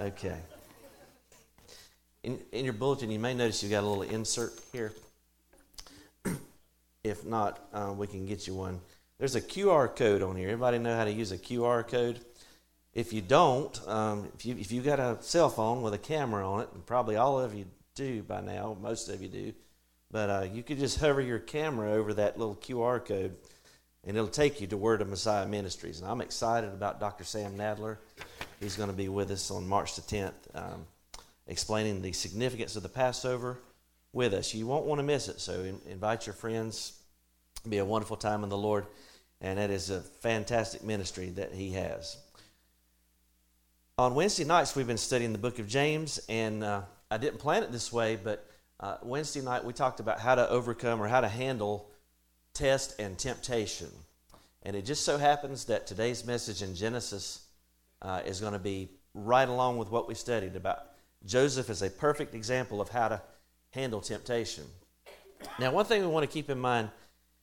Okay. In, in your bulletin, you may notice you've got a little insert here. if not, uh, we can get you one. There's a QR code on here. Everybody know how to use a QR code? If you don't, um, if you if you got a cell phone with a camera on it, and probably all of you do by now, most of you do, but uh, you could just hover your camera over that little QR code, and it'll take you to Word of Messiah Ministries. And I'm excited about Dr. Sam Nadler. He's going to be with us on March the 10th, um, explaining the significance of the Passover with us. You won't want to miss it, so in, invite your friends. It'll be a wonderful time in the Lord, and that is a fantastic ministry that he has. On Wednesday nights, we've been studying the book of James, and uh, I didn't plan it this way, but uh, Wednesday night we talked about how to overcome or how to handle test and temptation. And it just so happens that today's message in Genesis uh, is going to be right along with what we studied about Joseph as a perfect example of how to handle temptation. Now, one thing we want to keep in mind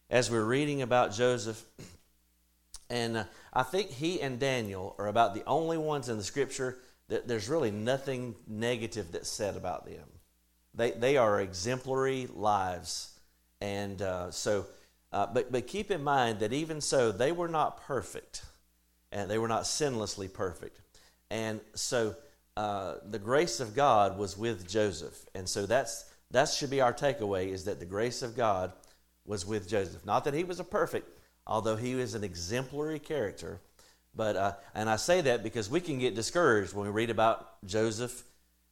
as we're reading about Joseph and uh, I think he and Daniel are about the only ones in the scripture that there's really nothing negative that's said about them. They, they are exemplary lives. And uh, so, uh, but, but keep in mind that even so, they were not perfect. And they were not sinlessly perfect. And so, uh, the grace of God was with Joseph. And so that's, that should be our takeaway is that the grace of God was with Joseph. Not that he was a perfect although he was an exemplary character. But uh, and I say that because we can get discouraged when we read about Joseph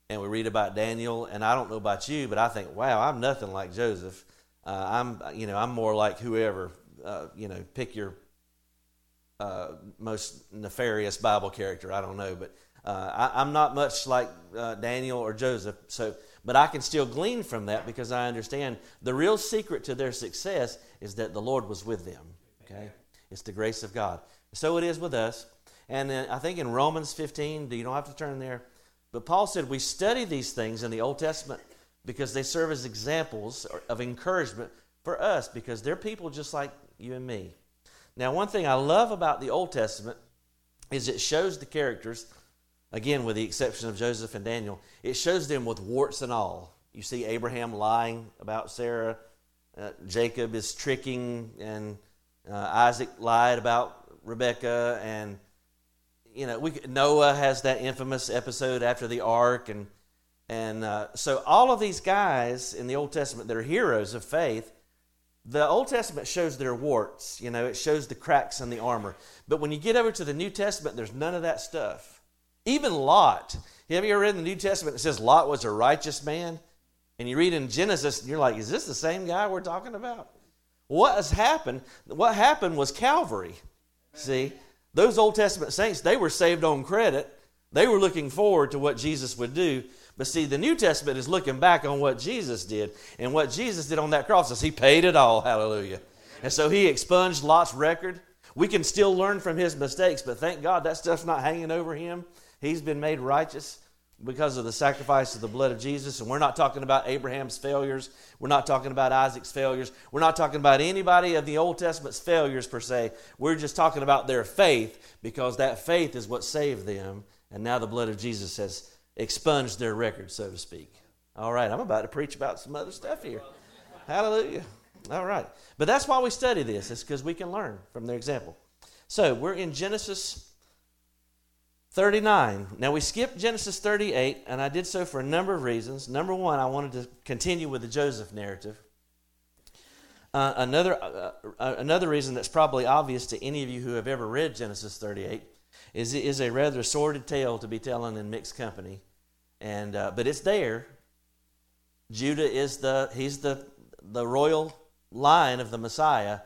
and we read about Daniel. And I don't know about you, but I think, wow, I'm nothing like Joseph. Uh, I'm you know I'm more like whoever. Uh, you know, pick your uh, most nefarious Bible character. I don't know, but uh, I, am not much like uh, Daniel or Joseph. So, but I can still glean from that because I understand the real secret to their success is that the Lord was with them. Okay? It's the grace of God. So it is with us. And then I think in Romans 15, you don't have to turn there, but Paul said we study these things in the Old Testament because they serve as examples of encouragement for us because they're people just like you and me. Now, one thing I love about the Old Testament is it shows the characters, again, with the exception of Joseph and Daniel, it shows them with warts and all. You see Abraham lying about Sarah, uh, Jacob is tricking and uh, Isaac lied about Rebecca, and you know, we, Noah has that infamous episode after the ark, and and uh, so all of these guys in the Old Testament that are heroes of faith, the Old Testament shows their warts. You know, it shows the cracks in the armor. But when you get over to the New Testament, there's none of that stuff. Even Lot. Have you ever read in the New Testament? It says Lot was a righteous man. And you read in Genesis, and you're like, is this the same guy we're talking about? What has happened? What happened was Calvary. See, those Old Testament saints, they were saved on credit. They were looking forward to what Jesus would do. But see, the New Testament is looking back on what Jesus did. And what Jesus did on that cross is he paid it all. Hallelujah. And so he expunged Lot's record. We can still learn from his mistakes, but thank God that stuff's not hanging over him. He's been made righteous because of the sacrifice of the blood of Jesus. And we're not talking about Abraham's failures. We're not talking about Isaac's failures. We're not talking about anybody of the Old Testament's failures per se. We're just talking about their faith because that faith is what saved them. And now the blood of Jesus has expunged their record, so to speak. All right, I'm about to preach about some other stuff here. Hallelujah. All right. But that's why we study this, it's because we can learn from their example. So we're in Genesis 39. Now, we skipped Genesis 38, and I did so for a number of reasons. Number one, I wanted to continue with the Joseph narrative. Uh, another, uh, uh, another reason that's probably obvious to any of you who have ever read Genesis 38 is is a rather sordid tale to be telling in mixed company. And, uh, but it's there. Judah is the, he's the, the royal line of the Messiah.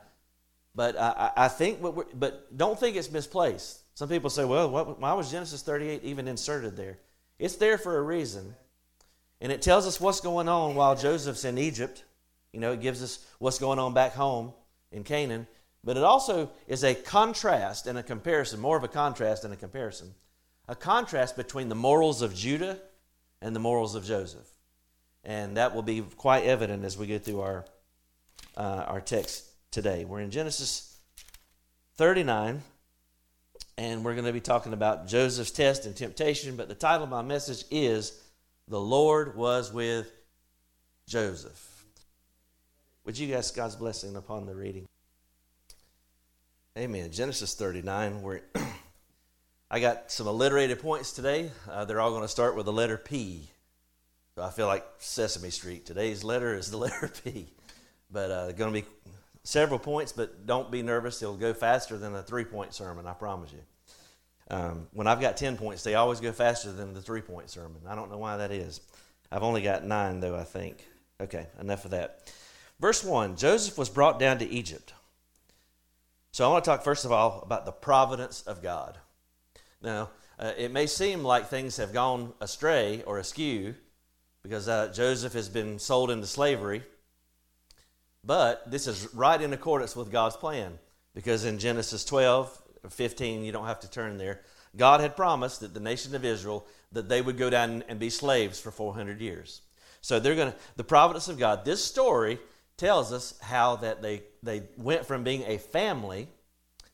But I, I think, but don't think it's misplaced. Some people say, well, what, why was Genesis 38 even inserted there? It's there for a reason. And it tells us what's going on while Joseph's in Egypt. You know, it gives us what's going on back home in Canaan. But it also is a contrast and a comparison, more of a contrast and a comparison. A contrast between the morals of Judah and the morals of Joseph. And that will be quite evident as we go through our, uh, our text today. We're in Genesis 39, and we're going to be talking about Joseph's test and temptation. But the title of my message is The Lord Was with Joseph. Would you ask God's blessing upon the reading? Amen. Genesis 39, where I got some alliterated points today. Uh, they're all going to start with the letter P. So I feel like Sesame Street. Today's letter is the letter P. But uh, going to be several points, but don't be nervous. It'll go faster than a three point sermon, I promise you. Um, when I've got 10 points, they always go faster than the three point sermon. I don't know why that is. I've only got nine, though, I think. Okay, enough of that. Verse 1 Joseph was brought down to Egypt. So I want to talk, first of all, about the providence of God. Now, uh, it may seem like things have gone astray or askew because uh, Joseph has been sold into slavery, but this is right in accordance with God's plan because in Genesis 12, 15, you don't have to turn there, God had promised that the nation of Israel that they would go down and be slaves for 400 years. So they're going to the providence of God. This story tells us how that they, they went from being a family,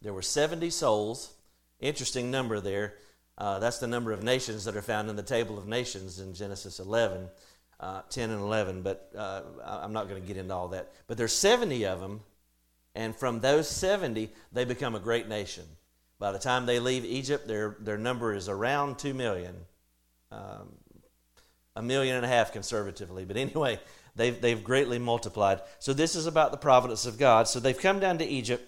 there were 70 souls, interesting number there. Uh, that's the number of nations that are found in the table of nations in Genesis 11, uh, 10 and 11, but uh, I'm not going to get into all that. But there's 70 of them, and from those 70, they become a great nation. By the time they leave Egypt, their, their number is around 2 million. Um, a million and a half conservatively. But anyway, They've, they've greatly multiplied. So this is about the providence of God. So they've come down to Egypt,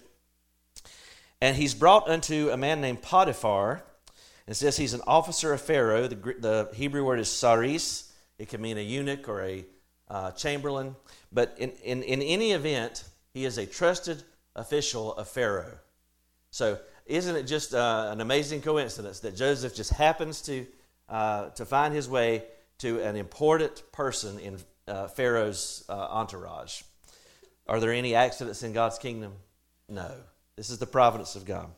and he's brought unto a man named Potiphar. It says he's an officer of Pharaoh. The, the Hebrew word is saris. It can mean a eunuch or a uh, chamberlain. But in, in, in any event, he is a trusted official of Pharaoh. So isn't it just uh, an amazing coincidence that Joseph just happens to, uh, to find his way to an important person in uh, Pharaoh's uh, entourage. Are there any accidents in God's kingdom? No. This is the providence of God.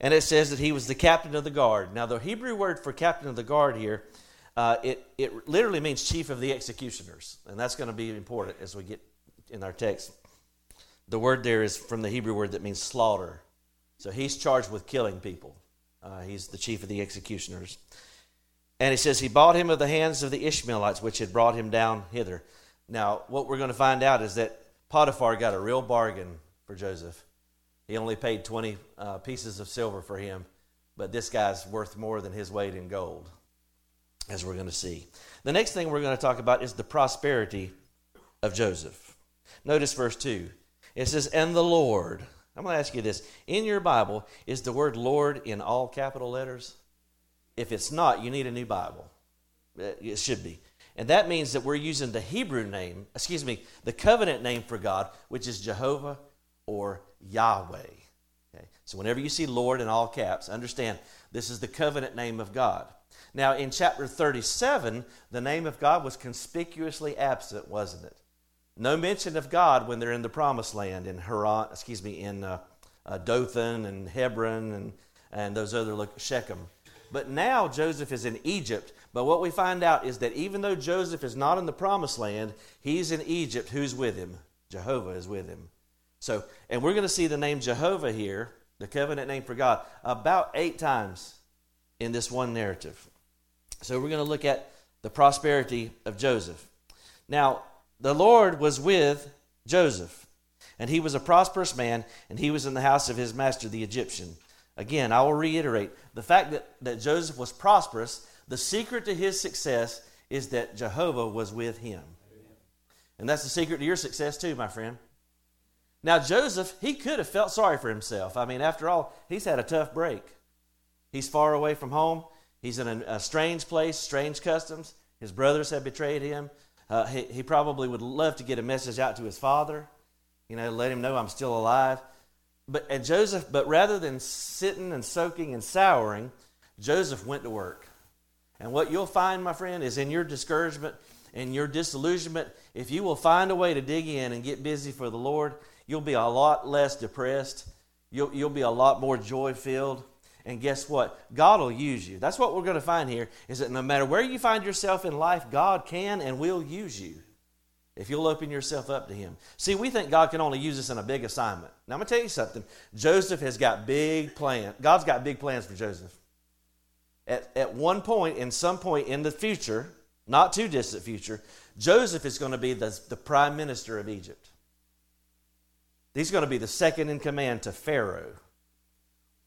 And it says that he was the captain of the guard. Now, the Hebrew word for captain of the guard here, uh, it, it literally means chief of the executioners. And that's going to be important as we get in our text. The word there is from the Hebrew word that means slaughter. So he's charged with killing people. Uh, he's the chief of the executioners. And he says, He bought him of the hands of the Ishmaelites, which had brought him down hither. Now, what we're going to find out is that Potiphar got a real bargain for Joseph. He only paid 20 uh, pieces of silver for him, but this guy's worth more than his weight in gold, as we're going to see. The next thing we're going to talk about is the prosperity of Joseph. Notice verse 2. It says, And the Lord. I'm going to ask you this. In your Bible, is the word Lord in all capital letters? If it's not, you need a new Bible. It should be. And that means that we're using the Hebrew name, excuse me, the covenant name for God, which is Jehovah or Yahweh. Okay? So whenever you see Lord in all caps, understand this is the covenant name of God. Now, in chapter 37, the name of God was conspicuously absent, wasn't it? No mention of God when they're in the promised land in Haran, excuse me, in uh, uh, Dothan and Hebron and, and those other Shechem. But now Joseph is in Egypt. But what we find out is that even though Joseph is not in the promised land, he's in Egypt. Who's with him? Jehovah is with him. So, and we're going to see the name Jehovah here, the covenant name for God, about eight times in this one narrative. So we're going to look at the prosperity of Joseph. Now, the Lord was with Joseph, and he was a prosperous man, and he was in the house of his master, the Egyptian. Again, I will reiterate the fact that, that Joseph was prosperous, the secret to his success is that Jehovah was with him. And that's the secret to your success, too, my friend. Now, Joseph, he could have felt sorry for himself. I mean, after all, he's had a tough break. He's far away from home, he's in a, a strange place, strange customs. His brothers have betrayed him. Uh, he, he probably would love to get a message out to his father, you know, let him know I'm still alive. But and Joseph, but rather than sitting and soaking and souring, Joseph went to work. And what you'll find, my friend, is in your discouragement and your disillusionment, if you will find a way to dig in and get busy for the Lord, you'll be a lot less depressed. You'll, you'll be a lot more joy filled. And guess what? God will use you. That's what we're going to find here is that no matter where you find yourself in life, God can and will use you. If you'll open yourself up to Him. See, we think God can only use us in a big assignment. Now, I'm going to tell you something. Joseph has got big plans. God's got big plans for Joseph. At, at one point, in some point in the future, not too distant future, Joseph is going to be the, the prime minister of Egypt. He's going to be the second in command to Pharaoh.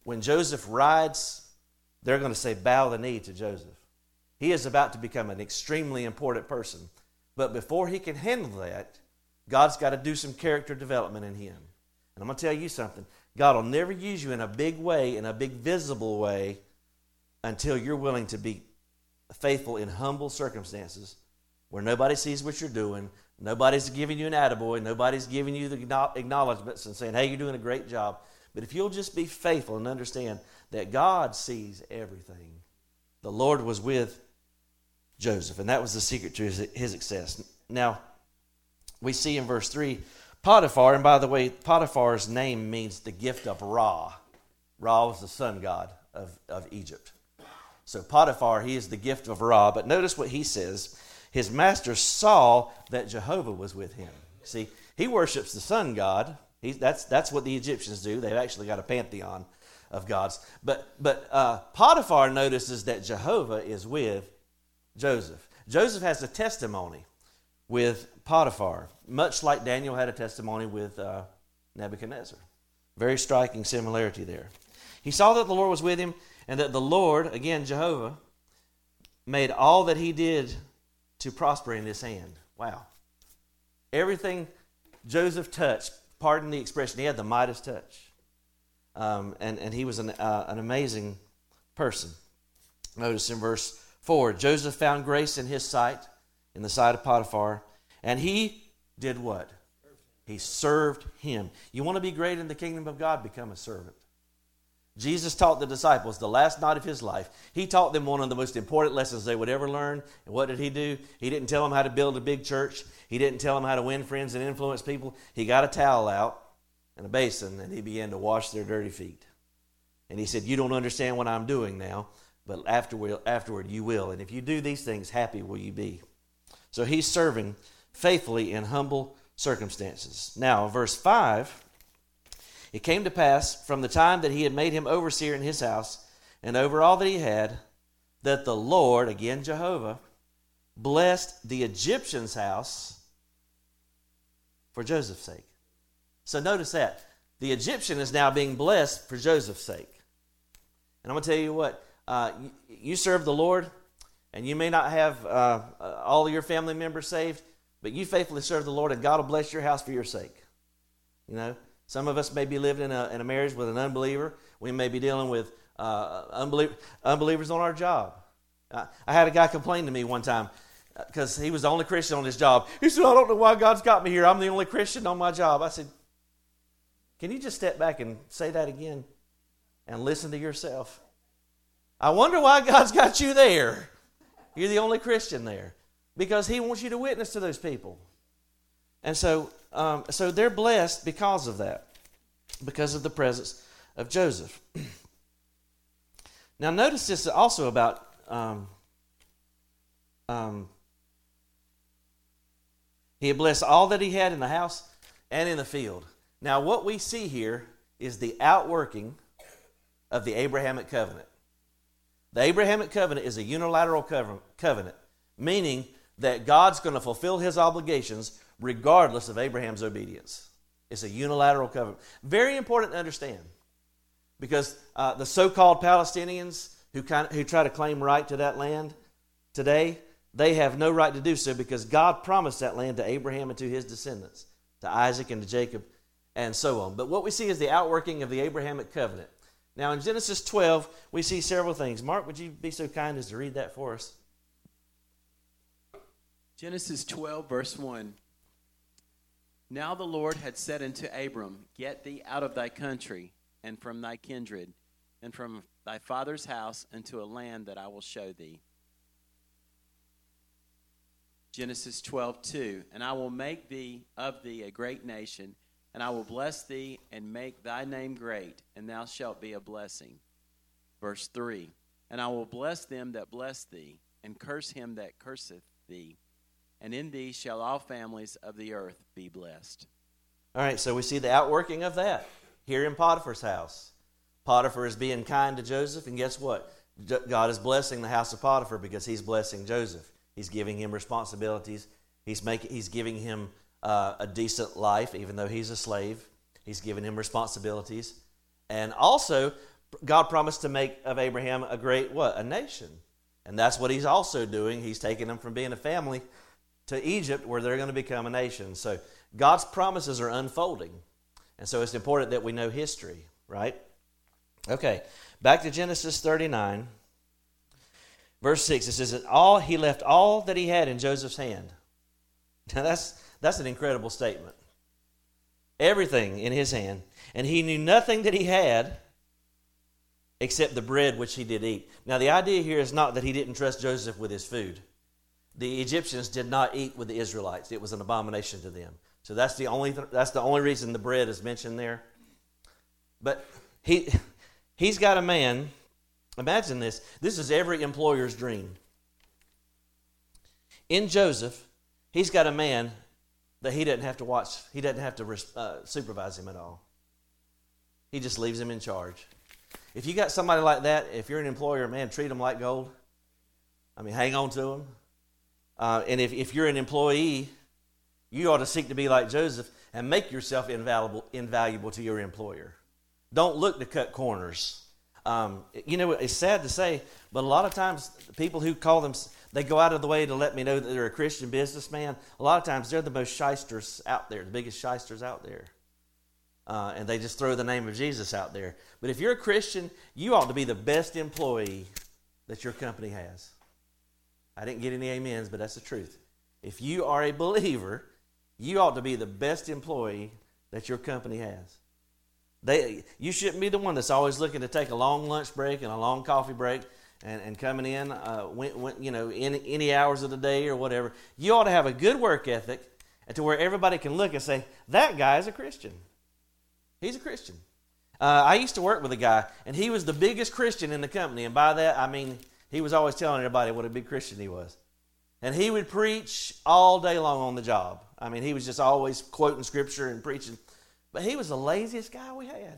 When Joseph rides, they're going to say, Bow the knee to Joseph. He is about to become an extremely important person. But before he can handle that, God's got to do some character development in him. And I'm going to tell you something God will never use you in a big way, in a big visible way, until you're willing to be faithful in humble circumstances where nobody sees what you're doing, nobody's giving you an attaboy, nobody's giving you the acknowledgments and saying, hey, you're doing a great job. But if you'll just be faithful and understand that God sees everything, the Lord was with Joseph, and that was the secret to his, success. Now, we see in verse 3 Potiphar, and by the way, Potiphar's name means the gift of Ra. Ra was the sun god of, of Egypt. So Potiphar, he is the gift of Ra. But notice what he says. His master saw that Jehovah was with him. See, he worships the sun god. He, that's, that's what the Egyptians do. They've actually got a pantheon of gods. But, but uh, Potiphar notices that Jehovah is with Joseph. Joseph has a testimony with Potiphar, much like Daniel had a testimony with uh, Nebuchadnezzar. Very striking similarity there. He saw that the Lord was with him and that the Lord, again, Jehovah, made all that he did to prosper in his hand. Wow. Everything Joseph touched, pardon the expression, he had the Midas touch. Um, and, and he was an, uh, an amazing person. Notice in verse 4 Joseph found grace in his sight, in the sight of Potiphar, and he did what? He served him. You want to be great in the kingdom of God? Become a servant. Jesus taught the disciples the last night of his life. He taught them one of the most important lessons they would ever learn. And what did he do? He didn't tell them how to build a big church. He didn't tell them how to win friends and influence people. He got a towel out and a basin and he began to wash their dirty feet. And he said, You don't understand what I'm doing now, but afterward, afterward you will. And if you do these things, happy will you be. So he's serving faithfully in humble circumstances. Now, verse 5 it came to pass from the time that he had made him overseer in his house and over all that he had, that the Lord, again Jehovah, blessed the Egyptian's house for Joseph's sake. So notice that. The Egyptian is now being blessed for Joseph's sake. And I'm going to tell you what, uh, you, serve the Lord, and you may not have uh, all of your family members saved, but you faithfully serve the Lord, and God will bless your house for your sake. You know, some of us may be living in a, in a marriage with an unbeliever. We may be dealing with uh, unbelie- unbelievers on our job. I, I had a guy complain to me one time because uh, he was the only Christian on his job. He said, I don't know why God's got me here. I'm the only Christian on my job. I said, Can you just step back and say that again and listen to yourself? I wonder why God's got you there. You're the only Christian there because He wants you to witness to those people. And so um, so they're blessed because of that, because of the presence of Joseph. now, notice this also about um, um, he blessed all that he had in the house and in the field. Now, what we see here is the outworking of the Abrahamic covenant. The Abrahamic covenant is a unilateral covenant, meaning that God's going to fulfill his obligations regardless of Abraham's obedience. It's a unilateral covenant. Very important to understand because uh, the so called Palestinians who, kind of, who try to claim right to that land today, they have no right to do so because God promised that land to Abraham and to his descendants, to Isaac and to Jacob, and so on. But what we see is the outworking of the Abrahamic covenant. Now, in Genesis 12, we see several things. Mark, would you be so kind as to read that for us? Genesis 12, verse 1. Now the Lord had said unto Abram, Get thee out of thy country, and from thy kindred, and from thy father's house, into a land that I will show thee. Genesis 12, 2. And I will make thee of thee a great nation, and I will bless thee and make thy name great, and thou shalt be a blessing. Verse 3. And I will bless them that bless thee, and curse him that curseth thee and in thee shall all families of the earth be blessed. All right, so we see the outworking of that here in Potiphar's house. Potiphar is being kind to Joseph, and guess what? God is blessing the house of Potiphar because he's blessing Joseph. He's giving him responsibilities. He's making. He's giving him uh, a decent life, even though he's a slave. He's given him responsibilities, and also God promised to make of Abraham a great what? A nation. And that's what he's also doing. He's taking them from being a family to Egypt where they're going to become a nation. So God's promises are unfolding. And so it's important that we know history, right? Okay, back to Genesis 39. Verse 6 it says that all he left all that he had in Joseph's hand. Now that's that's an incredible statement. Everything in his hand, and he knew nothing that he had except the bread which he did eat. Now, the idea here is not that he didn't trust Joseph with his food. The Egyptians did not eat with the Israelites, it was an abomination to them. So that's the only, th- that's the only reason the bread is mentioned there. But he, he's got a man, imagine this. This is every employer's dream. In Joseph, he's got a man that he doesn't have to watch, he doesn't have to uh, supervise him at all. He just leaves him in charge. If you got somebody like that, if you're an employer, man, treat them like gold. I mean, hang on to them. Uh, and if, if you're an employee, you ought to seek to be like Joseph and make yourself invaluable, invaluable to your employer. Don't look to cut corners. Um, you know, it's sad to say, but a lot of times people who call them, they go out of the way to let me know that they're a Christian businessman. A lot of times they're the most shysters out there, the biggest shysters out there uh, and they just throw the name of Jesus out there. But if you're a Christian, you ought to be the best employee that your company has. I didn't get any amens, but that's the truth. If you are a believer, you ought to be the best employee that your company has. They, you shouldn't be the one that's always looking to take a long lunch break and a long coffee break and, and coming in, uh, when, when, you know, in any hours of the day or whatever. You ought to have a good work ethic to where everybody can look and say, that guy is a Christian. He's a Christian. Uh, I used to work with a guy, and he was the biggest Christian in the company. And by that, I mean he was always telling everybody what a big Christian he was. And he would preach all day long on the job. I mean, he was just always quoting scripture and preaching. But he was the laziest guy we had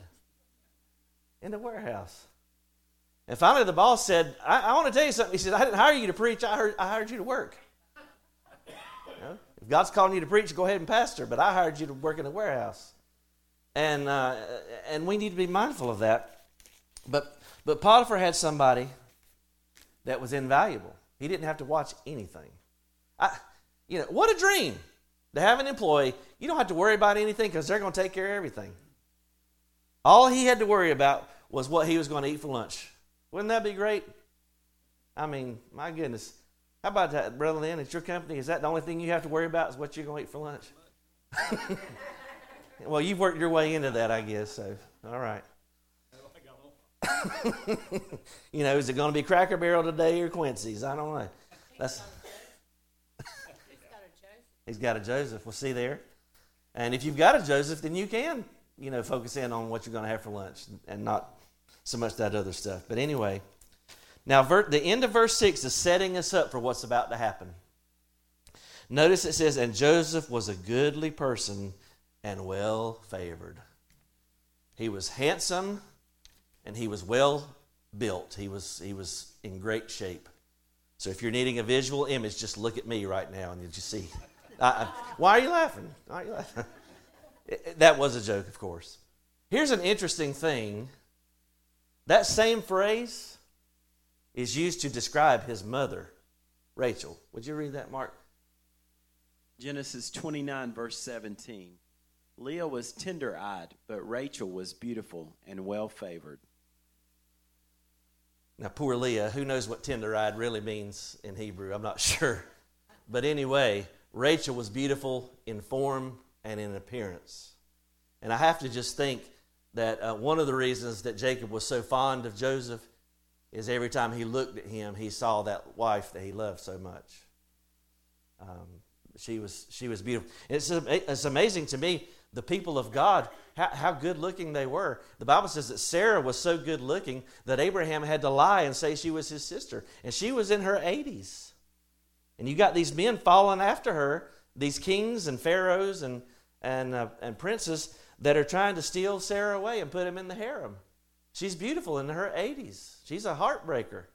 in the warehouse. And finally, the boss said, I, I want to tell you something. He said, I didn't hire you to preach, I, heard, I hired you to work. You know, if God's calling you to preach, go ahead and pastor, but I hired you to work in the warehouse and uh, and we need to be mindful of that. But but Potiphar had somebody that was invaluable. He didn't have to watch anything. I, you know, what a dream to have an employee. You don't have to worry about anything because they're going to take care of everything. All he had to worry about was what he was going to eat for lunch. Wouldn't that be great? I mean, my goodness. How about that, Brother Lynn? It's your company. Is that the only thing you have to worry about is what you're going to eat for lunch? Well, you've worked your way into that, I guess. So, all right. you know, is it going to be Cracker Barrel today or Quincy's? I don't know. That's. He's got a Joseph. We'll see there. And if you've got a Joseph, then you can, you know, focus in on what you're going to have for lunch and not so much that other stuff. But anyway, now the end of verse 6 is setting us up for what's about to happen. Notice it says, And Joseph was a goodly person and well favored. He was handsome and he was well built. He was, he was in great shape. So if you're needing a visual image, just look at me right now and you just see. Why are you laughing? Why are you laughing? that was a joke, of course. Here's an interesting thing that same phrase is used to describe his mother, Rachel. Would you read that, Mark? Genesis 29, verse 17. Leah was tender eyed, but Rachel was beautiful and well favored. Now, poor Leah, who knows what tender eyed really means in Hebrew? I'm not sure. But anyway, Rachel was beautiful in form and in appearance. And I have to just think that uh, one of the reasons that Jacob was so fond of Joseph is every time he looked at him, he saw that wife that he loved so much. Um, she was she was beautiful. It's it's amazing to me the people of God, how, how good looking they were. The Bible says that Sarah was so good looking that Abraham had to lie and say she was his sister. And she was in her 80s. And you got these men following after her, these kings and pharaohs and, and, uh, and princes that are trying to steal Sarah away and put him in the harem. She's beautiful in her 80s. She's a heartbreaker,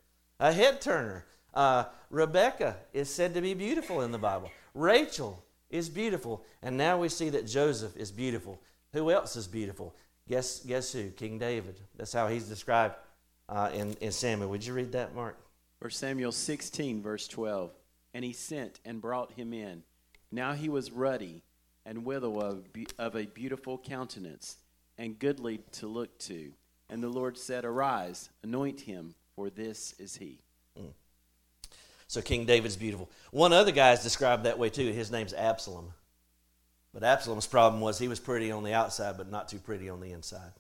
a head turner. Uh, Rebecca is said to be beautiful in the Bible. Rachel is beautiful. And now we see that Joseph is beautiful. Who else is beautiful? Guess, guess who? King David. That's how he's described uh, in, in Samuel. Would you read that, Mark? 1 Samuel 16, verse 12. And he sent and brought him in. Now he was ruddy and withal of, of a beautiful countenance and goodly to look to. And the Lord said, Arise, anoint him, for this is he. Mm. So King David's beautiful. One other guy is described that way too. His name's Absalom. But Absalom's problem was he was pretty on the outside, but not too pretty on the inside.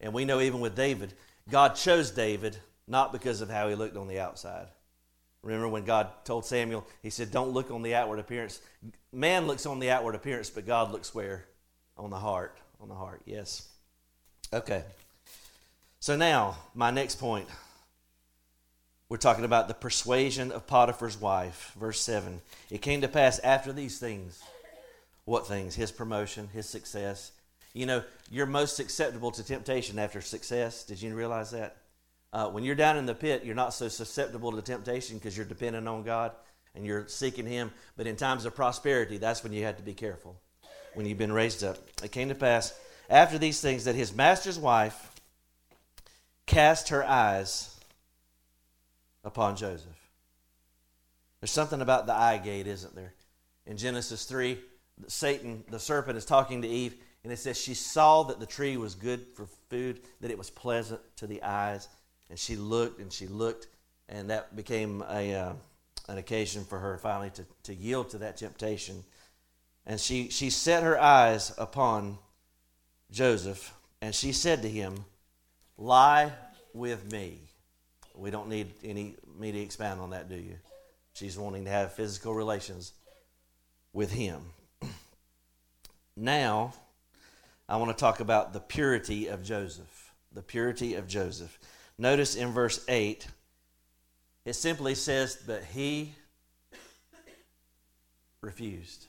And we know even with David, God chose David not because of how he looked on the outside. Remember when God told Samuel, he said, Don't look on the outward appearance. Man looks on the outward appearance, but God looks where? On the heart. On the heart, yes. Okay. So now, my next point. We're talking about the persuasion of Potiphar's wife. Verse 7. It came to pass after these things what things? His promotion, his success. You know, you're most acceptable to temptation after success. Did you realize that? Uh, when you're down in the pit, you're not so susceptible to temptation because you're dependent on God and you're seeking Him. But in times of prosperity, that's when you have to be careful. When you've been raised up. It came to pass after these things that his master's wife cast her eyes upon Joseph. There's something about the eye gate, isn't there? In Genesis 3, Satan, the serpent, is talking to Eve, and it says she saw that the tree was good for food, that it was pleasant to the eyes, and she looked and she looked, and that became a uh, an occasion for her finally to, to yield to that temptation. And she, she set her eyes upon Joseph, and she said to him, Lie with me. We don't need any me to expand on that, do you? She's wanting to have physical relations with him. Now, I want to talk about the purity of Joseph. The purity of Joseph. Notice in verse 8, it simply says that he refused.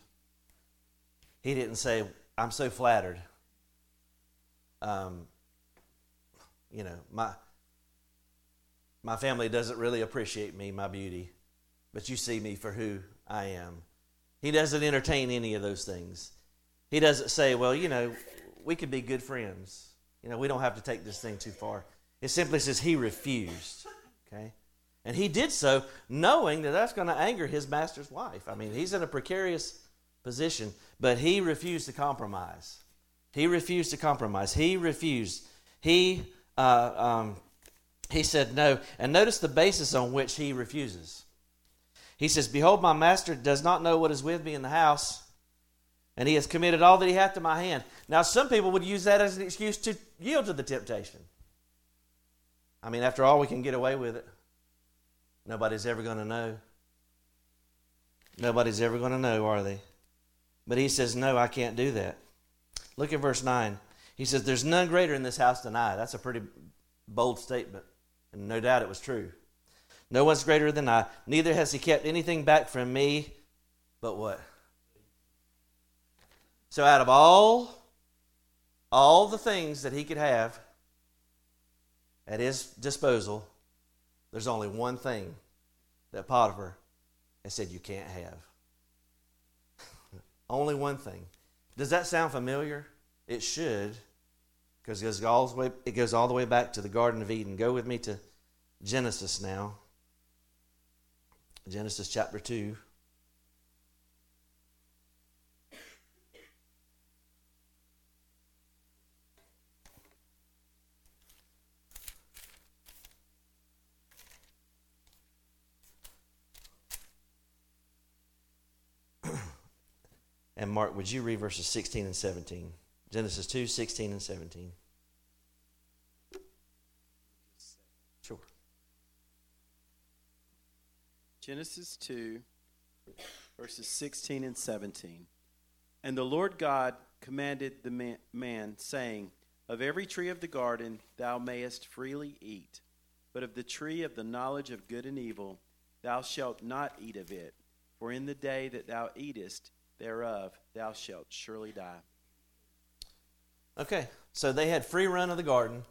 He didn't say, I'm so flattered. Um, you know, my, my family doesn't really appreciate me, my beauty, but you see me for who I am. He doesn't entertain any of those things. He doesn't say, well, you know, we could be good friends. You know, we don't have to take this thing too far. It simply says he refused. Okay? And he did so knowing that that's going to anger his master's wife. I mean, he's in a precarious position, but he refused to compromise. He refused to compromise. He refused. He uh, um, he said no. And notice the basis on which he refuses. He says, "Behold, my master does not know what is with me in the house." and he has committed all that he hath to my hand. Now, some people would use that as an excuse to yield to the temptation. I mean, after all, we can get away with it. Nobody's ever going to know. Nobody's ever going to know, are they? But he says, No, I can't do that. Look at verse 9. He says, There's none greater in this house than I. That's a pretty bold statement, and no doubt it was true. No one's greater than I. Neither has he kept anything back from me, but what? So out of all all the things that he could have at his disposal, there's only one thing that Potiphar has said you can't have. only one thing. Does that sound familiar? It should, because it goes all the way, it goes all the way back to the Garden of Eden. Go with me to Genesis now. Genesis chapter 2. And Mark, would you read verses 16 and 17? Genesis 2, 16 and 17. Sure. Genesis 2, verses 16 and 17. And the Lord God commanded the man, man, saying, Of every tree of the garden thou mayest freely eat, but of the tree of the knowledge of good and evil thou shalt not eat of it. For in the day that thou eatest thereof, thou shalt surely die. Okay, so they had free run of the garden,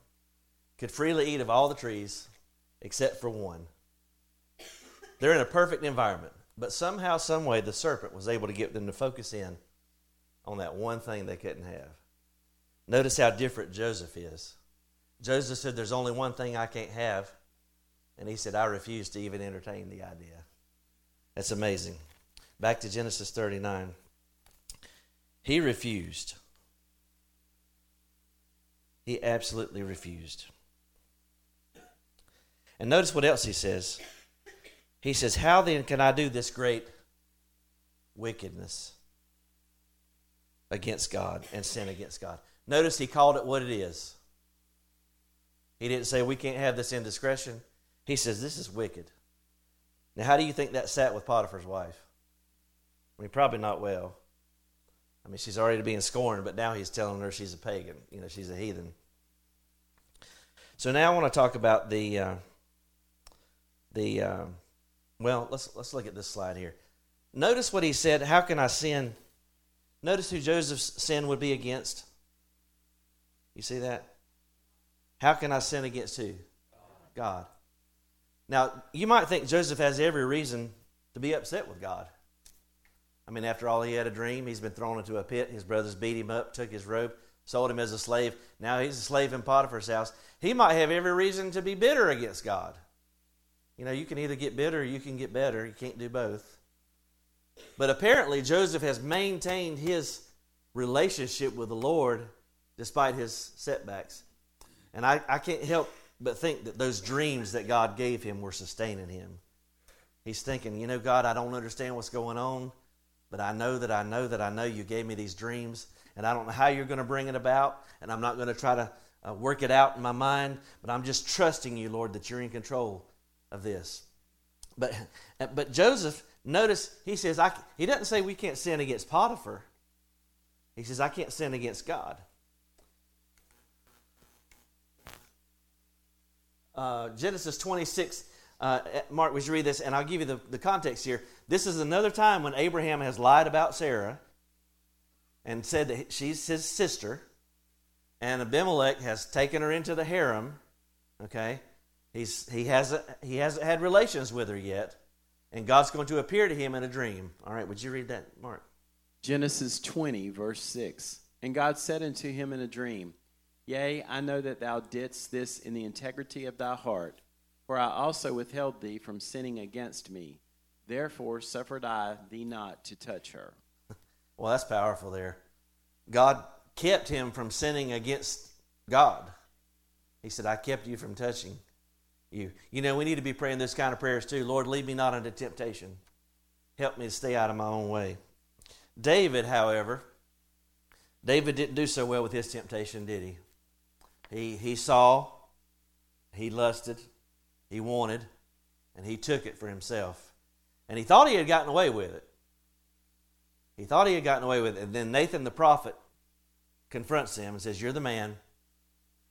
could freely eat of all the trees except for one. They're in a perfect environment, but somehow, some way, the serpent was able to get them to focus in on that one thing they couldn't have. Notice how different Joseph is. Joseph said, There's only one thing I can't have. And he said, I refuse to even entertain the idea. That's amazing. Back to Genesis 39. He refused. He absolutely refused. And notice what else he says. He says, How then can I do this great wickedness against God and sin against God? Notice he called it what it is. He didn't say we can't have this indiscretion. He says this is wicked. Now, how do you think that sat with Potiphar's wife? I mean, probably not well. I mean, she's already being scorned, but now he's telling her she's a pagan. You know, she's a heathen. So now I want to talk about the uh, the uh, well. Let's let's look at this slide here. Notice what he said. How can I sin? Notice who Joseph's sin would be against. You see that? How can I sin against who? God. Now, you might think Joseph has every reason to be upset with God. I mean, after all, he had a dream. He's been thrown into a pit. His brothers beat him up, took his robe, sold him as a slave. Now he's a slave in Potiphar's house. He might have every reason to be bitter against God. You know, you can either get bitter or you can get better. You can't do both. But apparently, Joseph has maintained his relationship with the Lord despite his setbacks. And I, I can't help but think that those dreams that God gave him were sustaining him. He's thinking, you know, God, I don't understand what's going on, but I know that I know that I know you gave me these dreams, and I don't know how you're going to bring it about, and I'm not going to try to uh, work it out in my mind, but I'm just trusting you, Lord, that you're in control of this. But, but Joseph, notice he says, I, he doesn't say we can't sin against Potiphar. He says, I can't sin against God. Uh, Genesis 26, uh, Mark, would you read this? And I'll give you the, the context here. This is another time when Abraham has lied about Sarah and said that she's his sister, and Abimelech has taken her into the harem. Okay, he's he hasn't he hasn't had relations with her yet, and God's going to appear to him in a dream. All right, would you read that, Mark? Genesis 20, verse 6. And God said unto him in a dream, Yea, I know that thou didst this in the integrity of thy heart, for I also withheld thee from sinning against me. Therefore suffered I thee not to touch her. Well, that's powerful there. God kept him from sinning against God. He said, I kept you from touching you. You know, we need to be praying this kind of prayers too. Lord, lead me not into temptation. Help me to stay out of my own way. David, however, David didn't do so well with his temptation, did he? He, he saw, he lusted, he wanted, and he took it for himself. And he thought he had gotten away with it. He thought he had gotten away with it. And then Nathan the prophet confronts him and says, You're the man.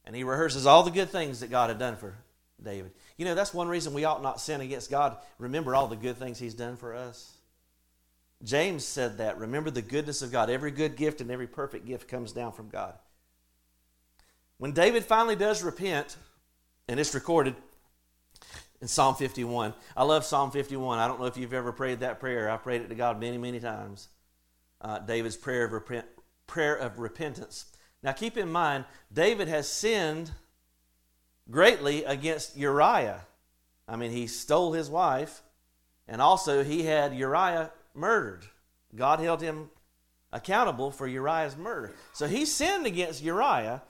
And he rehearses all the good things that God had done for David. You know, that's one reason we ought not sin against God. Remember all the good things he's done for us. James said that. Remember the goodness of God. Every good gift and every perfect gift comes down from God. When David finally does repent, and it's recorded in Psalm 51. I love Psalm 51. I don't know if you've ever prayed that prayer. I've prayed it to God many, many times. Uh, David's prayer of, repent, prayer of repentance. Now keep in mind, David has sinned greatly against Uriah. I mean, he stole his wife, and also he had Uriah murdered. God held him accountable for Uriah's murder. So he sinned against Uriah,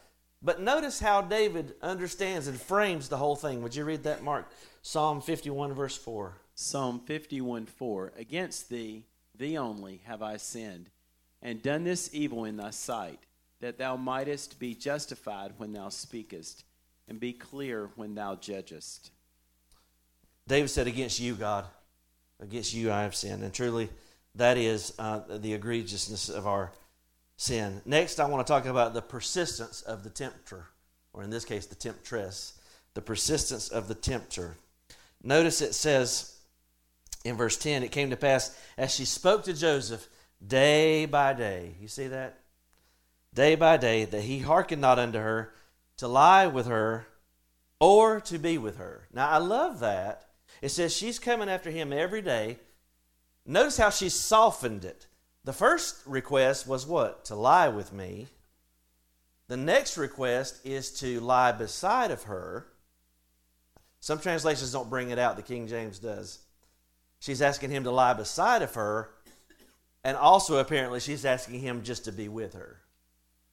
but notice how David understands and frames the whole thing. Would you read that, Mark? Psalm 51, verse 4. Psalm 51 4 Against thee, thee only, have I sinned, and done this evil in thy sight, that thou mightest be justified when thou speakest, and be clear when thou judgest. David said, Against you, God, against you I have sinned. And truly, that is uh, the egregiousness of our sin. Next, I want to talk about the persistence of the tempter, or in this case, the temptress. The persistence of the tempter. Notice it says in verse 10, it came to pass as she spoke to Joseph day by day. You see that? Day by day, that he hearkened not unto her to lie with her or to be with her. Now, I love that. It says she's coming after him every day. Notice how she softened it. The first request was what? To lie with me. The next request is to lie beside of her. Some translations don't bring it out, the King James does. She's asking him to lie beside of her, and also apparently she's asking him just to be with her.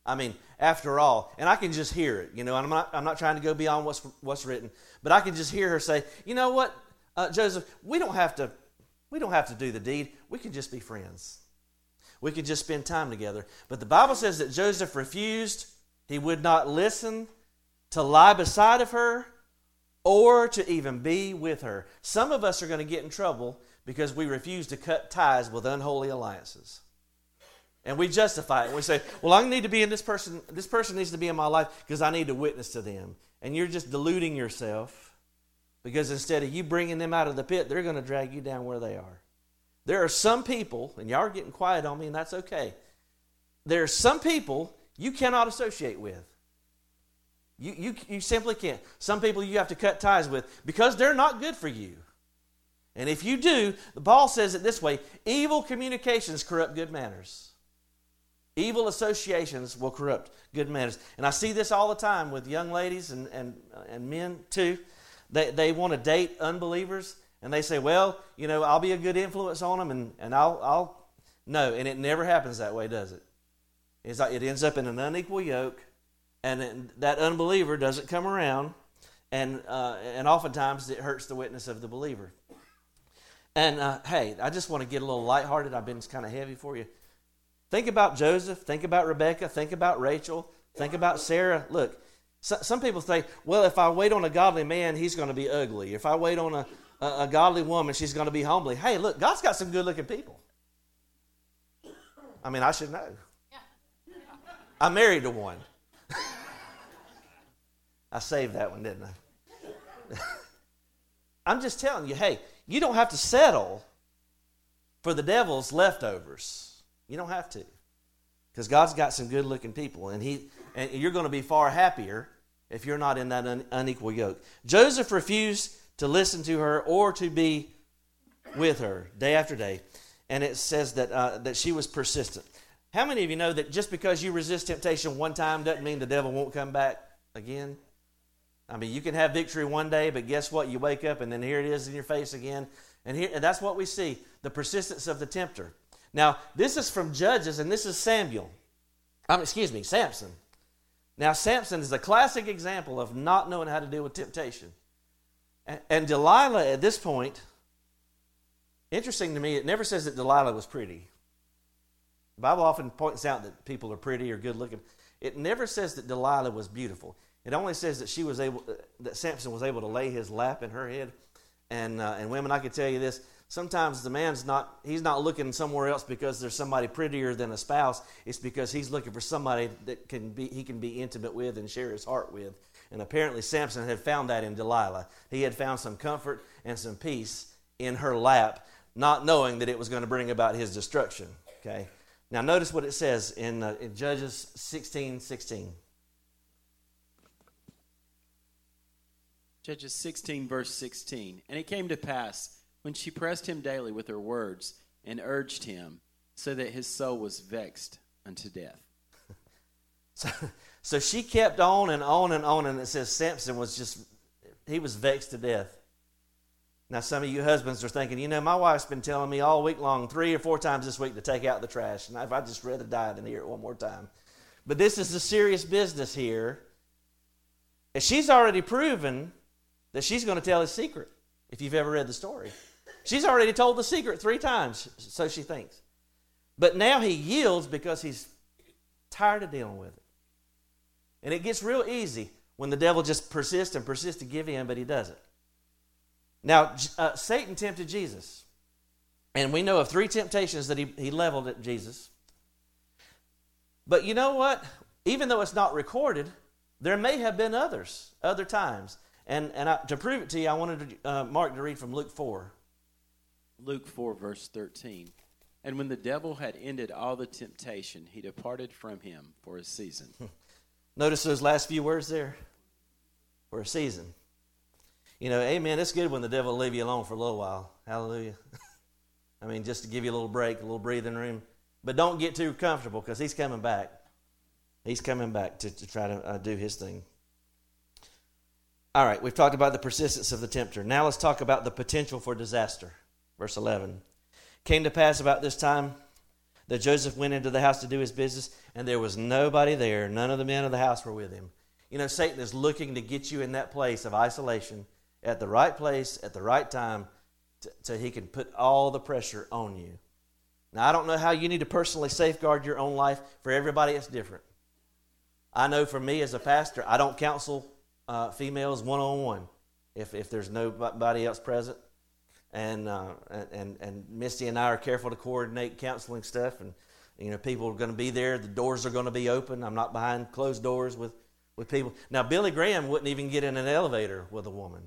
I mean, after all, and I can just hear it, you know, I'm not, I'm not trying to go beyond what's, what's written, but I can just hear her say, you know what, uh, Joseph, we don't have to, we don't have to do the deed. We can just be friends. We could just spend time together. But the Bible says that Joseph refused. He would not listen to lie beside of her or to even be with her. Some of us are going to get in trouble because we refuse to cut ties with unholy alliances. And we justify it. We say, well, I need to be in this person, this person needs to be in my life because I need to witness to them. And you're just deluding yourself because instead of you bringing them out of the pit, they're going to drag you down where they are. There are some people, and y'all are getting quiet on me, and that's okay. There are some people you cannot associate with. You, you, you simply can't. Some people you have to cut ties with because they're not good for you. And if you do, the Paul says it this way evil communications corrupt good manners. Evil associations will corrupt good manners. And I see this all the time with young ladies and, and, and men too. They, they want to date unbelievers and they say, well, you know, I'll be a good influence on them and, and I'll, I'll. No, and it never happens that way, does it? It's like it ends up in an unequal yoke and it, that unbeliever doesn't come around, and uh, and oftentimes it hurts the witness of the believer. And uh, hey, I just want to get a little lighthearted. I've been kind of heavy for you. Think about Joseph. Think about Rebecca. Think about Rachel. Think about Sarah. Look, so, some people say, well, if I wait on a godly man, he's going to be ugly. If I wait on a, a, a godly woman, she's going to be homely. Hey, look, God's got some good looking people. I mean, I should know. I'm married to one. I saved that one, didn't I? I'm just telling you, hey, you don't have to settle for the devil's leftovers. You don't have to. Because God's got some good looking people, and, he, and you're going to be far happier if you're not in that un, unequal yoke. Joseph refused to listen to her or to be with her day after day. And it says that, uh, that she was persistent. How many of you know that just because you resist temptation one time doesn't mean the devil won't come back again? I mean, you can have victory one day, but guess what? You wake up and then here it is in your face again. And, here, and that's what we see the persistence of the tempter. Now, this is from Judges, and this is Samuel. Um, excuse me, Samson. Now, Samson is a classic example of not knowing how to deal with temptation. And, Delilah, at this point, interesting to me, it never says that Delilah was pretty. The Bible often points out that people are pretty or good looking. It never says that Delilah was beautiful. It only says that she was able, that Samson was able to lay his lap in her head. And, uh, and women, I could tell you this. Sometimes the man's not, he's not looking somewhere else because there's somebody prettier than a spouse. It's because he's looking for somebody that can be, he can be intimate with and share his heart with. And apparently Samson had found that in Delilah. He had found some comfort and some peace in her lap, not knowing that it was going to bring about his destruction. Okay. Now notice what it says in, uh, in Judges 16, 16. Judges 16, verse 16. And it came to pass when she pressed him daily with her words and urged him, so that his soul was vexed unto death. so, so she kept on and on and on, and it says Samson was just, he was vexed to death. Now, some of you husbands are thinking, you know, my wife's been telling me all week long, three or four times this week, to take out the trash. And I'd just rather die than hear it one more time. But this is the serious business here. And she's already proven that she's going to tell his secret, if you've ever read the story. She's already told the secret three times, so she thinks. But now he yields because he's tired of dealing with it. And it gets real easy when the devil just persists and persists to give in, but he doesn't. Now, uh, Satan tempted Jesus. And we know of three temptations that he, he leveled at Jesus. But you know what? Even though it's not recorded, there may have been others, other times. And, and I, to prove it to you, I wanted to, uh, Mark to read from Luke 4. Luke 4, verse 13. And when the devil had ended all the temptation, he departed from him for a season. Notice those last few words there? For a season. You know, amen. It's good when the devil will leave you alone for a little while. Hallelujah. I mean, just to give you a little break, a little breathing room. But don't get too comfortable because he's coming back. He's coming back to, to try to uh, do his thing. All right, we've talked about the persistence of the tempter. Now let's talk about the potential for disaster. Verse 11. Came to pass about this time that Joseph went into the house to do his business, and there was nobody there. None of the men of the house were with him. You know, Satan is looking to get you in that place of isolation at the right place at the right time so he can put all the pressure on you. Now, I don't know how you need to personally safeguard your own life. For everybody, it's different. I know for me as a pastor, I don't counsel uh, females one on one if if there's nobody else present. And, uh, and and Misty and I are careful to coordinate counseling stuff, and you know people are going to be there. The doors are going to be open. I'm not behind closed doors with with people. Now Billy Graham wouldn't even get in an elevator with a woman.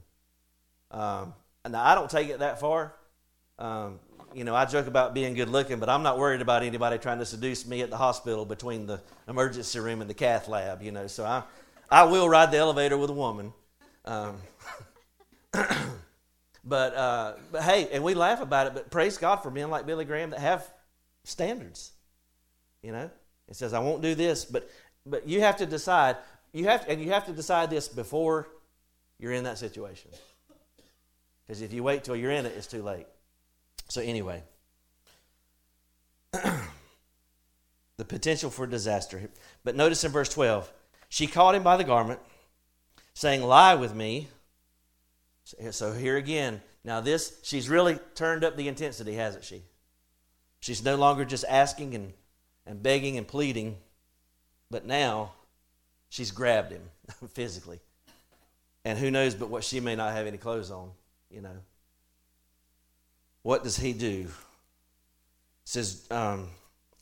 Um, now I don't take it that far. Um, you know, I joke about being good looking, but I'm not worried about anybody trying to seduce me at the hospital between the emergency room and the cath lab. You know, so I I will ride the elevator with a woman. Um, but uh, but hey, and we laugh about it. But praise God for men like Billy Graham that have standards. You know, it says I won't do this, but but you have to decide. You have to, and you have to decide this before you're in that situation. Because if you wait till you're in it, it's too late. So anyway, the potential for disaster. But notice in verse 12, she caught him by the garment, saying, Lie with me. So here again, now this, she's really turned up the intensity, hasn't she? She's no longer just asking and, and begging and pleading, but now she's grabbed him physically. And who knows but what she may not have any clothes on, you know. What does he do? Says, um,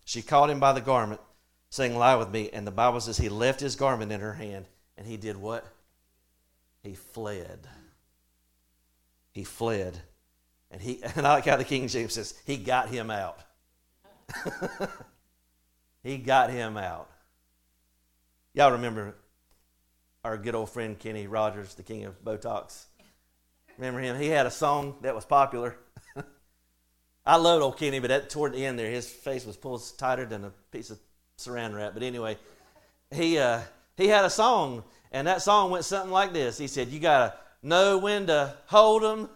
she caught him by the garment saying, Lie with me. And the Bible says he left his garment in her hand and he did what? He fled. He fled. And he and I like how the King James says, he got him out. he got him out. Y'all remember our good old friend Kenny Rogers, the king of Botox? Remember him? He had a song that was popular. I loved old Kenny, but at, toward the end there, his face was pulled tighter than a piece of saran wrap. But anyway, he uh, he had a song, and that song went something like this. He said, "You gotta know when to hold them,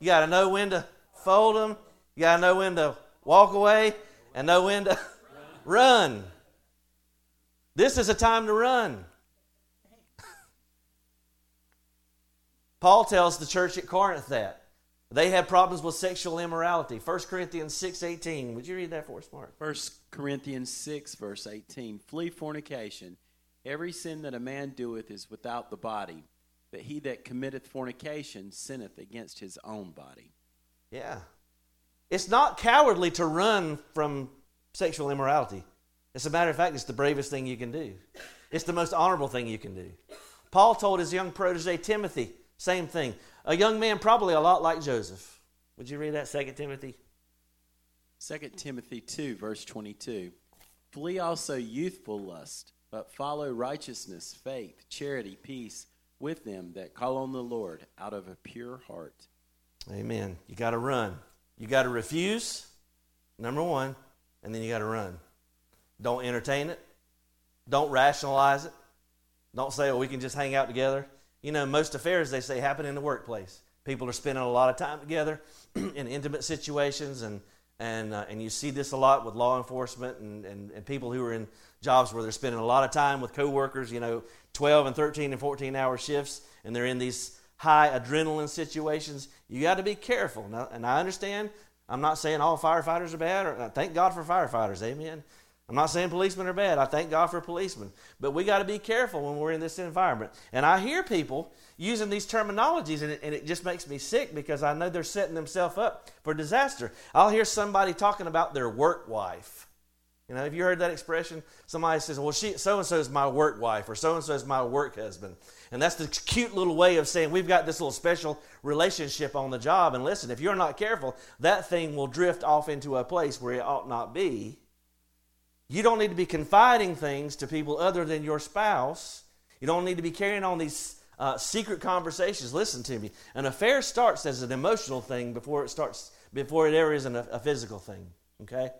you gotta know when to fold them, you gotta know when to walk away, and know when to run. This is a time to run." Paul tells the church at Corinth that. They had problems with sexual immorality. 1 Corinthians 6.18. Would you read that for us, Mark? 1 Corinthians 6, verse 18. Flee fornication. Every sin that a man doeth is without the body, but he that committeth fornication sinneth against his own body. Yeah. It's not cowardly to run from sexual immorality. As a matter of fact, it's the bravest thing you can do. It's the most honorable thing you can do. Paul told his young protege Timothy, same thing. A young man, probably a lot like Joseph. Would you read that, 2 Timothy? 2 Timothy 2, verse 22. Flee also youthful lust, but follow righteousness, faith, charity, peace with them that call on the Lord out of a pure heart. Amen. You got to run. You got to refuse, number one, and then you got to run. Don't entertain it. Don't rationalize it. Don't say, oh, we can just hang out together. You know, most affairs, they say, happen in the workplace. People are spending a lot of time together in intimate situations, and, and, uh, and you see this a lot with law enforcement and, and, and people who are in jobs where they're spending a lot of time with coworkers, you know, 12 and 13 and 14 hour shifts, and they're in these high adrenaline situations. You got to be careful. Now, and I understand, I'm not saying all firefighters are bad, or thank God for firefighters, amen. I'm not saying policemen are bad. I thank God for policemen. But we got to be careful when we're in this environment. And I hear people using these terminologies, and it, and it just makes me sick because I know they're setting themselves up for disaster. I'll hear somebody talking about their work wife. You know, have you heard that expression? Somebody says, well, she, so and so is my work wife, or so and so is my work husband. And that's the cute little way of saying we've got this little special relationship on the job. And listen, if you're not careful, that thing will drift off into a place where it ought not be. You don't need to be confiding things to people other than your spouse. You don't need to be carrying on these uh, secret conversations. Listen to me. An affair starts as an emotional thing before it starts, before it ever is an, a physical thing. Okay?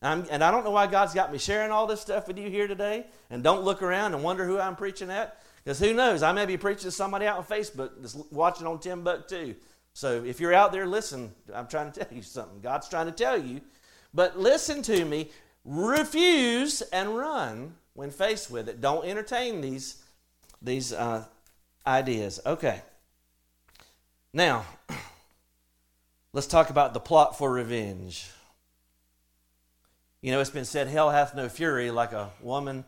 I'm, and I don't know why God's got me sharing all this stuff with you here today. And don't look around and wonder who I'm preaching at. Because who knows? I may be preaching to somebody out on Facebook that's watching on Timbuktu. So if you're out there, listen. I'm trying to tell you something. God's trying to tell you. But listen to me. Refuse and run when faced with it. Don't entertain these, these uh, ideas. Okay. Now, let's talk about the plot for revenge. You know, it's been said, Hell hath no fury like a woman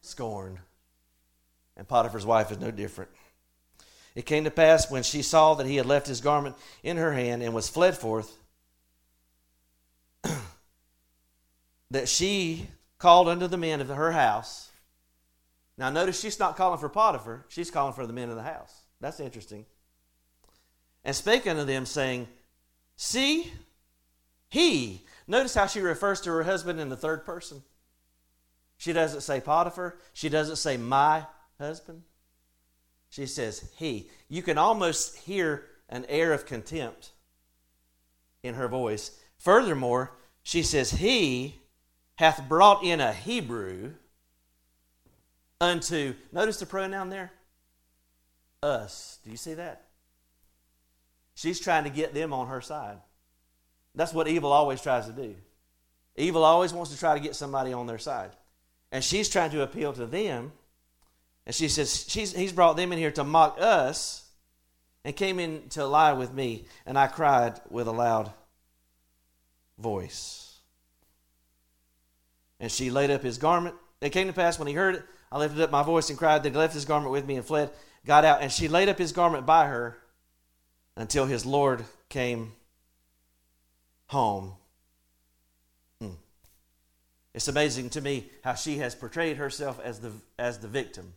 scorned. And Potiphar's wife is no different. It came to pass when she saw that he had left his garment in her hand and was fled forth, that she called unto the men of her house. Now, notice she's not calling for Potiphar, she's calling for the men of the house. That's interesting. And spake unto them, saying, See, he Notice how she refers to her husband in the third person. She doesn't say Potiphar. She doesn't say my husband. She says he. You can almost hear an air of contempt in her voice. Furthermore, she says, He hath brought in a Hebrew unto, notice the pronoun there? Us. Do you see that? She's trying to get them on her side. That's what evil always tries to do. Evil always wants to try to get somebody on their side. And she's trying to appeal to them. And she says, He's brought them in here to mock us and came in to lie with me. And I cried with a loud voice. And she laid up his garment. It came to pass when he heard it, I lifted up my voice and cried. Then he left his garment with me and fled, got out. And she laid up his garment by her until his Lord came home. Hmm. It's amazing to me how she has portrayed herself as the, as the victim.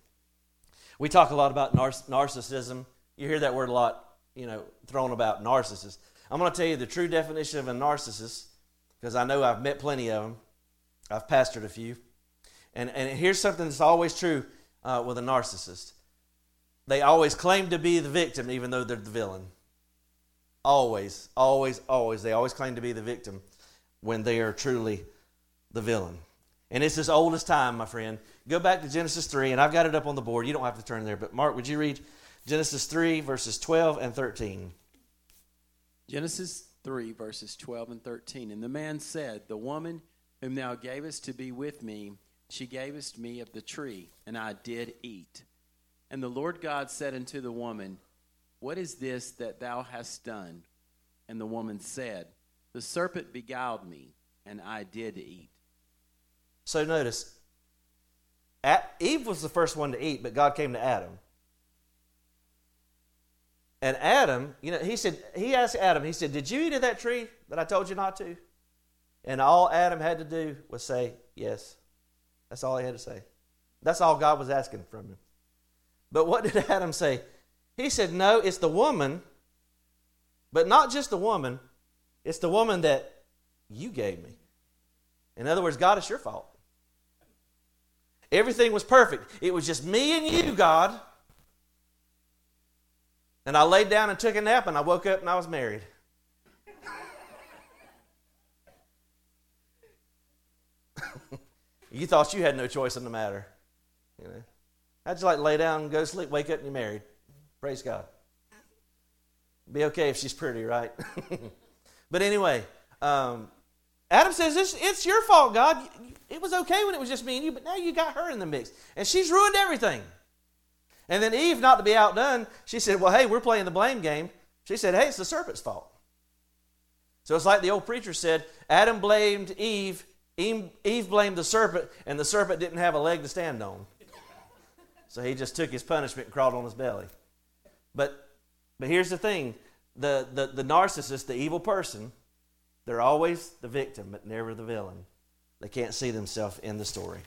We talk a lot about nar- narcissism. You hear that word a lot, you know, thrown about narcissist. I'm going to tell you the true definition of a narcissist because I know I've met plenty of them. I've pastored a few. And, and here's something that's always true uh, with a narcissist they always claim to be the victim, even though they're the villain. Always, always, always. They always claim to be the victim when they are truly the villain. And it's as old as time, my friend. Go back to Genesis 3, and I've got it up on the board. You don't have to turn there. But, Mark, would you read Genesis 3, verses 12 and 13? Genesis 3, verses 12 and 13. And the man said, The woman whom thou gavest to be with me, she gavest me of the tree, and I did eat. And the Lord God said unto the woman, what is this that thou hast done? And the woman said, The serpent beguiled me, and I did eat. So notice, Eve was the first one to eat, but God came to Adam. And Adam, you know, he said, he asked Adam, he said, Did you eat of that tree that I told you not to? And all Adam had to do was say, Yes. That's all he had to say. That's all God was asking from him. But what did Adam say? He said, No, it's the woman, but not just the woman, it's the woman that you gave me. In other words, God, it's your fault. Everything was perfect. It was just me and you, God. And I laid down and took a nap, and I woke up and I was married. You thought you had no choice in the matter. You know, how'd you like lay down and go to sleep, wake up, and you're married? Praise God. Be okay if she's pretty, right? but anyway, um, Adam says, it's, it's your fault, God. It was okay when it was just me and you, but now you got her in the mix. And she's ruined everything. And then Eve, not to be outdone, she said, Well, hey, we're playing the blame game. She said, Hey, it's the serpent's fault. So it's like the old preacher said Adam blamed Eve, Eve blamed the serpent, and the serpent didn't have a leg to stand on. So he just took his punishment and crawled on his belly. But but here's the thing the, the, the narcissist, the evil person, they're always the victim, but never the villain. They can't see themselves in the story.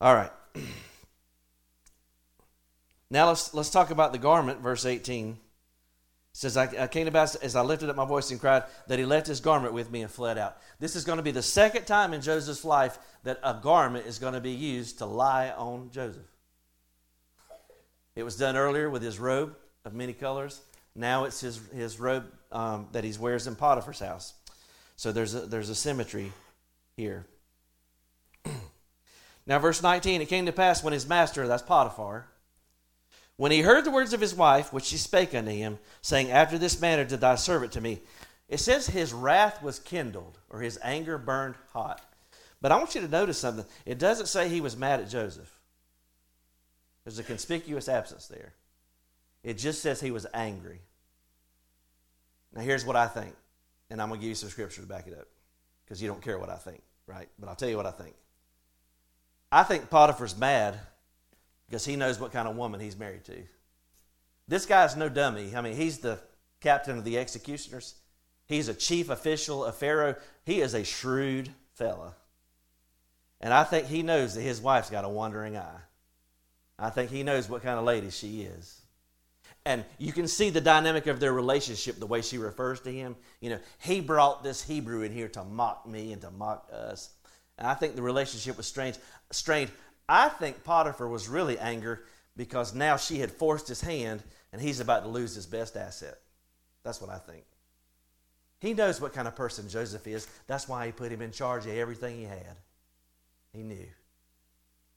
All right. Now let's let's talk about the garment, verse 18. Says, I, I came pass as I lifted up my voice and cried that he left his garment with me and fled out. This is going to be the second time in Joseph's life that a garment is going to be used to lie on Joseph. It was done earlier with his robe of many colors. Now it's his, his robe um, that he wears in Potiphar's house. So there's a, there's a symmetry here. now, verse 19 it came to pass when his master, that's Potiphar, when he heard the words of his wife, which she spake unto him, saying, After this manner did thy servant to me, it says his wrath was kindled, or his anger burned hot. But I want you to notice something. It doesn't say he was mad at Joseph, there's a conspicuous absence there. It just says he was angry. Now, here's what I think, and I'm going to give you some scripture to back it up because you don't care what I think, right? But I'll tell you what I think. I think Potiphar's mad because he knows what kind of woman he's married to. This guy's no dummy. I mean, he's the captain of the executioners, he's a chief official of Pharaoh. He is a shrewd fella. And I think he knows that his wife's got a wandering eye. I think he knows what kind of lady she is. And you can see the dynamic of their relationship, the way she refers to him. You know, he brought this Hebrew in here to mock me and to mock us. And I think the relationship was strange, strained. I think Potiphar was really angry because now she had forced his hand and he's about to lose his best asset. That's what I think. He knows what kind of person Joseph is. That's why he put him in charge of everything he had. He knew.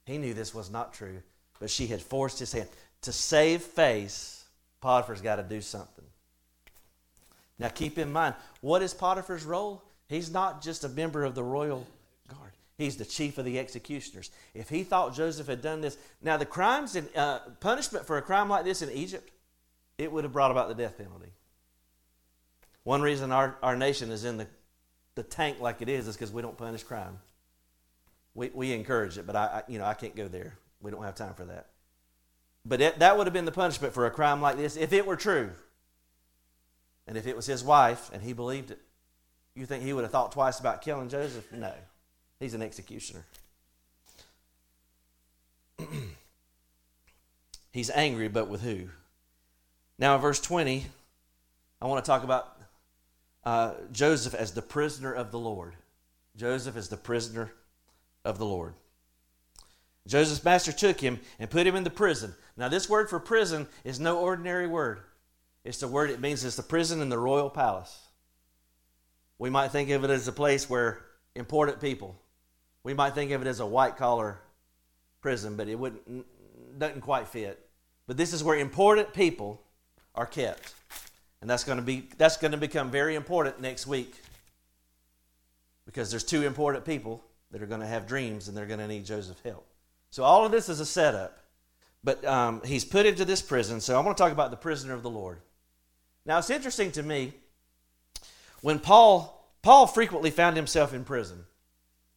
He knew this was not true, but she had forced his hand. To save face, Potiphar's got to do something. Now keep in mind, what is Potiphar's role? He's not just a member of the royal. He's the chief of the executioners. If he thought Joseph had done this, now the crimes and uh, punishment for a crime like this in Egypt, it would have brought about the death penalty. One reason our, our nation is in the, the tank like it is is because we don't punish crime. We, we encourage it, but I, I, you know I can't go there. We don't have time for that. But it, that would have been the punishment for a crime like this if it were true. And if it was his wife and he believed it, you think he would have thought twice about killing Joseph? No. He's an executioner. He's angry, but with who? Now, in verse 20, I want to talk about uh, Joseph as the prisoner of the Lord. Joseph is the prisoner of the Lord. Joseph's master took him and put him in the prison. Now, this word for prison is no ordinary word. It's the word, it means it's the prison in the royal palace. We might think of it as a place where important people we might think of it as a white collar prison, but it wouldn't doesn't quite fit. But this is where important people are kept. And that's going to be that's going to become very important next week. Because there's two important people that are going to have dreams and they're going to need Joseph's help. So all of this is a setup. But um, he's put into this prison. So I want to talk about the prisoner of the Lord. Now it's interesting to me when Paul Paul frequently found himself in prison.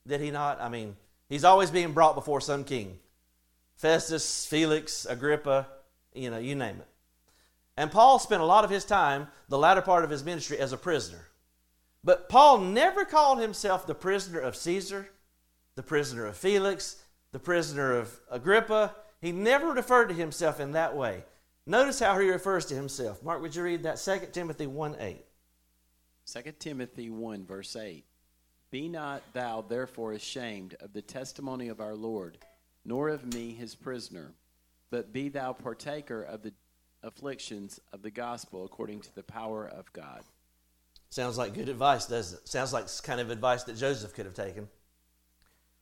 Did he not? I mean, he's always being brought before some king Festus, Felix, Agrippa, you know, you name it. And Paul spent a lot of his time, the latter part of his ministry, as a prisoner. But Paul never called himself the prisoner of Caesar, the prisoner of Felix, the prisoner of Agrippa. He never referred to himself in that way. Notice how he refers to himself. Mark, would you read that 2 Timothy 1 8? 2 Timothy 1, verse 8. Be not thou therefore ashamed of the testimony of our Lord, nor of me his prisoner, but be thou partaker of the afflictions of the gospel according to the power of God. Sounds like good advice, doesn't it? Sounds like kind of advice that Joseph could have taken.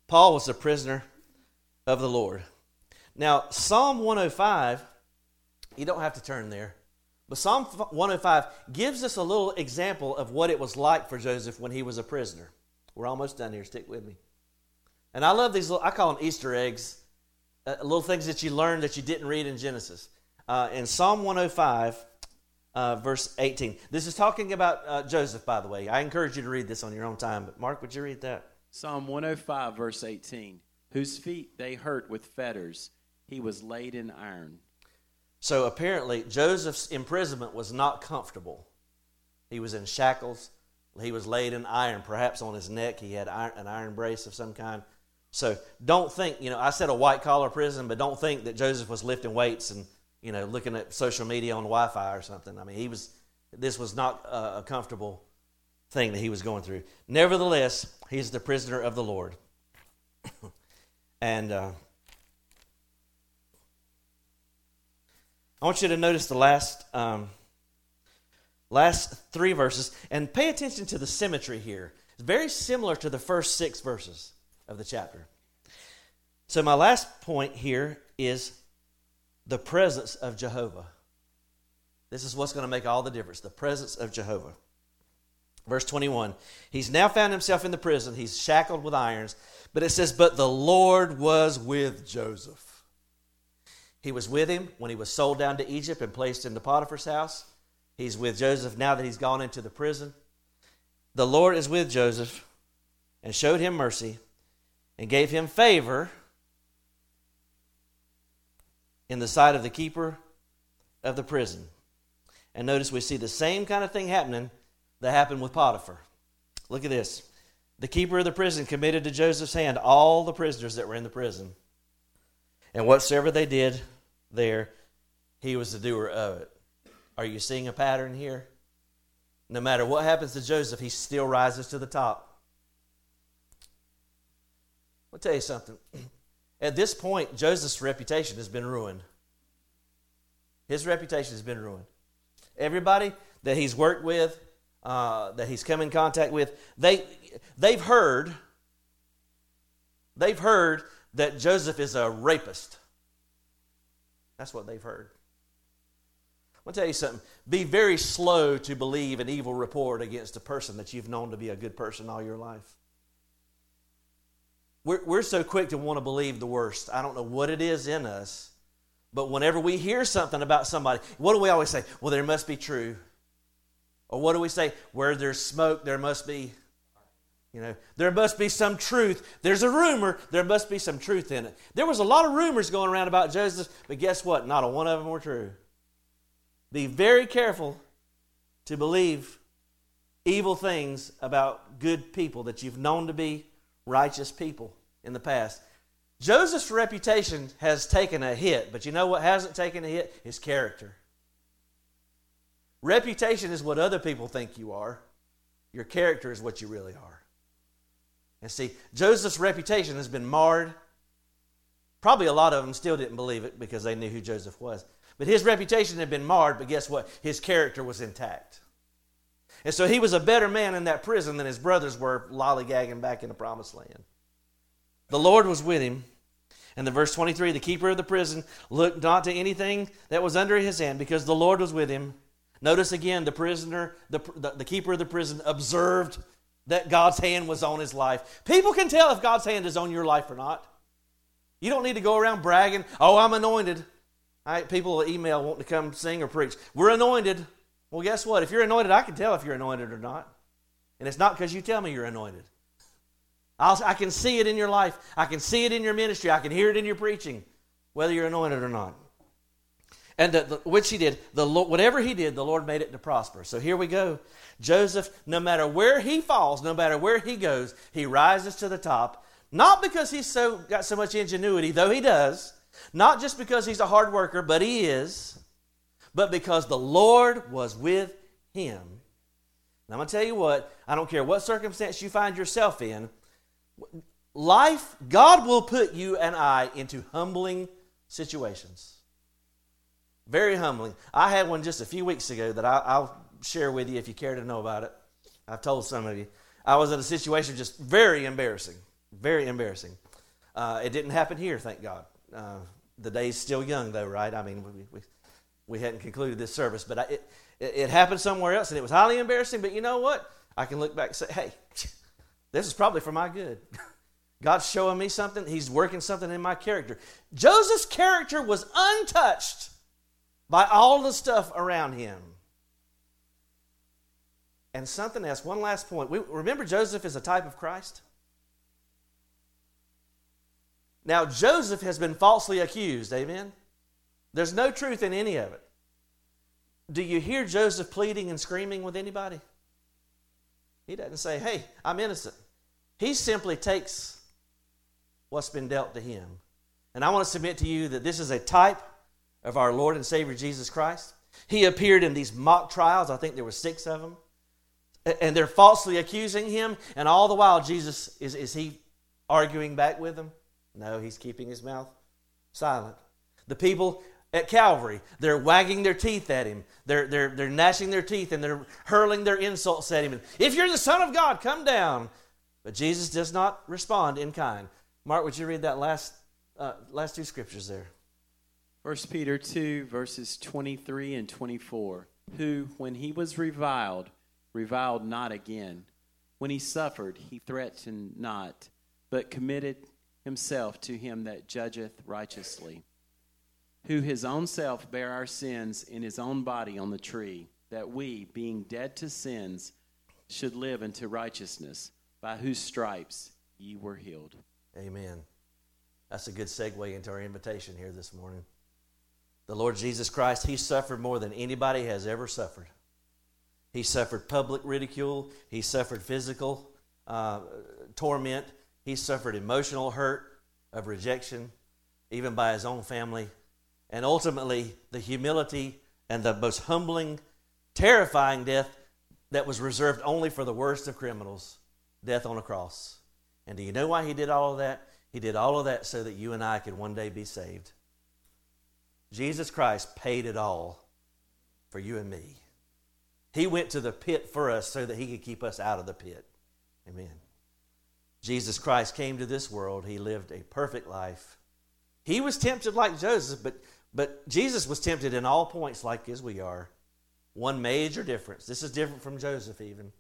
Paul was a prisoner of the Lord. Now, Psalm 105, you don't have to turn there, but Psalm 105 gives us a little example of what it was like for Joseph when he was a prisoner. We're almost done here. Stick with me. And I love these little, I call them Easter eggs, uh, little things that you learned that you didn't read in Genesis. Uh, in Psalm 105, uh, verse 18. This is talking about uh, Joseph, by the way. I encourage you to read this on your own time. But Mark, would you read that? Psalm 105, verse 18. Whose feet they hurt with fetters, he was laid in iron. So apparently, Joseph's imprisonment was not comfortable. He was in shackles, He was laid in iron, perhaps on his neck. He had an iron brace of some kind. So don't think, you know, I said a white collar prison, but don't think that Joseph was lifting weights and, you know, looking at social media on Wi Fi or something. I mean, he was, this was not a comfortable thing that he was going through. Nevertheless, he's the prisoner of the Lord. and uh, I want you to notice the last. Um, last three verses and pay attention to the symmetry here. It's very similar to the first six verses of the chapter. So, my last point here is the presence of Jehovah. This is what's going to make all the difference the presence of Jehovah. Verse 21 He's now found himself in the prison, he's shackled with irons, but it says, But the Lord was with Joseph. He was with him when he was sold down to Egypt and placed into Potiphar's house. He's with Joseph now that he's gone into the prison. The Lord is with Joseph and showed him mercy and gave him favor in the sight of the keeper of the prison. And notice we see the same kind of thing happening that happened with Potiphar. Look at this. The keeper of the prison committed to Joseph's hand all the prisoners that were in the prison. And whatsoever they did there, he was the doer of it. Are you seeing a pattern here? No matter what happens to Joseph, he still rises to the top. I'll tell you something. At this point, Joseph's reputation has been ruined. His reputation has been ruined. Everybody that he's worked with, uh, that he's come in contact with, they, they've heard, they've heard that Joseph is a rapist. That's what they've heard. I'll tell you something. Be very slow to believe an evil report against a person that you've known to be a good person all your life. We're, we're so quick to want to believe the worst. I don't know what it is in us, but whenever we hear something about somebody, what do we always say? Well, there must be true. Or what do we say? Where there's smoke, there must be, you know, there must be some truth. There's a rumor, there must be some truth in it. There was a lot of rumors going around about Joseph, but guess what? Not a one of them were true. Be very careful to believe evil things about good people that you've known to be righteous people in the past. Joseph's reputation has taken a hit, but you know what hasn't taken a hit? His character. Reputation is what other people think you are. Your character is what you really are. And see, Joseph's reputation has been marred. Probably a lot of them still didn't believe it because they knew who Joseph was. But his reputation had been marred, but guess what? His character was intact. And so he was a better man in that prison than his brothers were lollygagging back in the promised land. The Lord was with him. And the verse 23 the keeper of the prison looked not to anything that was under his hand because the Lord was with him. Notice again, the prisoner, the, the, the keeper of the prison observed that God's hand was on his life. People can tell if God's hand is on your life or not. You don't need to go around bragging, oh, I'm anointed. People email wanting to come sing or preach. We're anointed. Well, guess what? If you're anointed, I can tell if you're anointed or not. And it's not because you tell me you're anointed. I'll, I can see it in your life. I can see it in your ministry. I can hear it in your preaching, whether you're anointed or not. And the, the, which he did, the Lord, whatever he did, the Lord made it to prosper. So here we go. Joseph, no matter where he falls, no matter where he goes, he rises to the top. Not because he's so got so much ingenuity, though he does, not just because he's a hard worker, but he is, but because the Lord was with him. And I'm going to tell you what, I don't care what circumstance you find yourself in, life, God will put you and I into humbling situations. Very humbling. I had one just a few weeks ago that I, will share with you if you care to know about it. I've told some of you. I was in a situation just very embarrassing. Very embarrassing. Uh, it didn't happen here, thank God. Uh, the day's still young, though, right? I mean, we, we, we hadn't concluded this service, but I, it, it, it happened somewhere else, and it was highly embarrassing. But you know what? I can look back and say, hey, this is probably for my good. God's showing me something. He's working something in my character. Joseph's character was untouched by all the stuff around him. And something else, one last point. We, remember, Joseph is a type of Christ? Now, Joseph has been falsely accused, amen? There's no truth in any of it. Do you hear Joseph pleading and screaming with anybody? He doesn't say, hey, I'm innocent. He simply takes what's been dealt to him. And I want to submit to you that this is a type of our Lord and Savior Jesus Christ. He appeared in these mock trials. I think there were six of them. And they're falsely accusing him. And all the while, Jesus, is, is he arguing back with them? No, he's keeping his mouth silent. The people at Calvary. They're wagging their teeth at him. They're, they're, they're gnashing their teeth and they're hurling their insults at him. And, if you're the Son of God, come down. But Jesus does not respond in kind. Mark, would you read that last, uh, last two scriptures there? 1 Peter 2, verses 23 and 24. Who, when he was reviled, reviled not again. When he suffered, he threatened not, but committed himself to him that judgeth righteously who his own self bare our sins in his own body on the tree, that we, being dead to sins, should live unto righteousness, by whose stripes ye were healed. Amen. That's a good segue into our invitation here this morning. The Lord Jesus Christ, He suffered more than anybody has ever suffered. He suffered public ridicule, He suffered physical uh, torment, He suffered emotional hurt of rejection, even by His own family and ultimately the humility and the most humbling, terrifying death that was reserved only for the worst of criminals death on a cross. And do you know why he did all of that? He did all of that so that you and I could one day be saved. Jesus Christ paid it all for you and me. He went to the pit for us so that he could keep us out of the pit. Amen. Jesus Christ came to this world. He lived a perfect life. He was tempted like Joseph, but but Jesus was tempted in all points like as we are. One major difference. This is different from Joseph, even.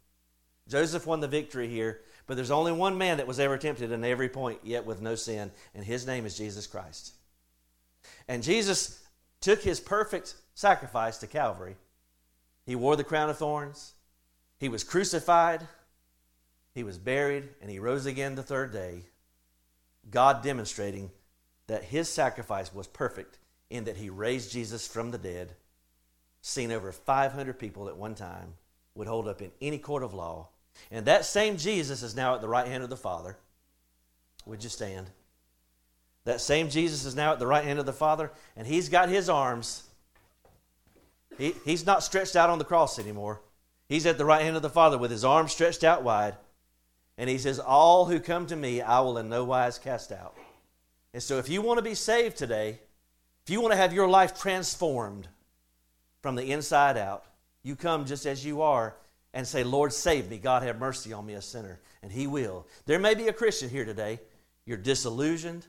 Joseph won the victory here, but there's only one man that was ever tempted in every point, yet with no sin, and his name is Jesus Christ. And Jesus took his perfect sacrifice to Calvary. He wore the crown of thorns, he was crucified, he was buried, and he rose again the third day. God demonstrating that his sacrifice was perfect in that he raised Jesus from the dead, seen over 500 people at one time, would hold up in any court of law. And that same Jesus is now at the right hand of the Father. Would you stand? That same Jesus is now at the right hand of the Father, and he's got his arms. He, he's not stretched out on the cross anymore. He's at the right hand of the Father with his arms stretched out wide. And he says, All who come to me, I will in no wise cast out. And so if you want to be saved today, if you want to have your life transformed from the inside out, you come just as you are and say, Lord, save me. God, have mercy on me, a sinner. And He will. There may be a Christian here today. You're disillusioned.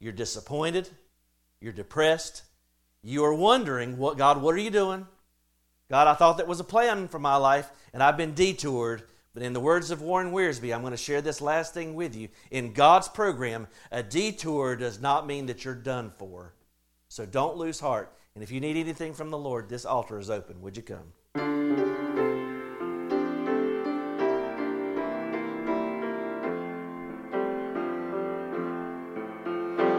You're disappointed. You're depressed. You are wondering, what, God, what are you doing? God, I thought that was a plan for my life, and I've been detoured. But in the words of Warren Wiersbe, I'm going to share this last thing with you. In God's program, a detour does not mean that you're done for. So don't lose heart. And if you need anything from the Lord, this altar is open. Would you come?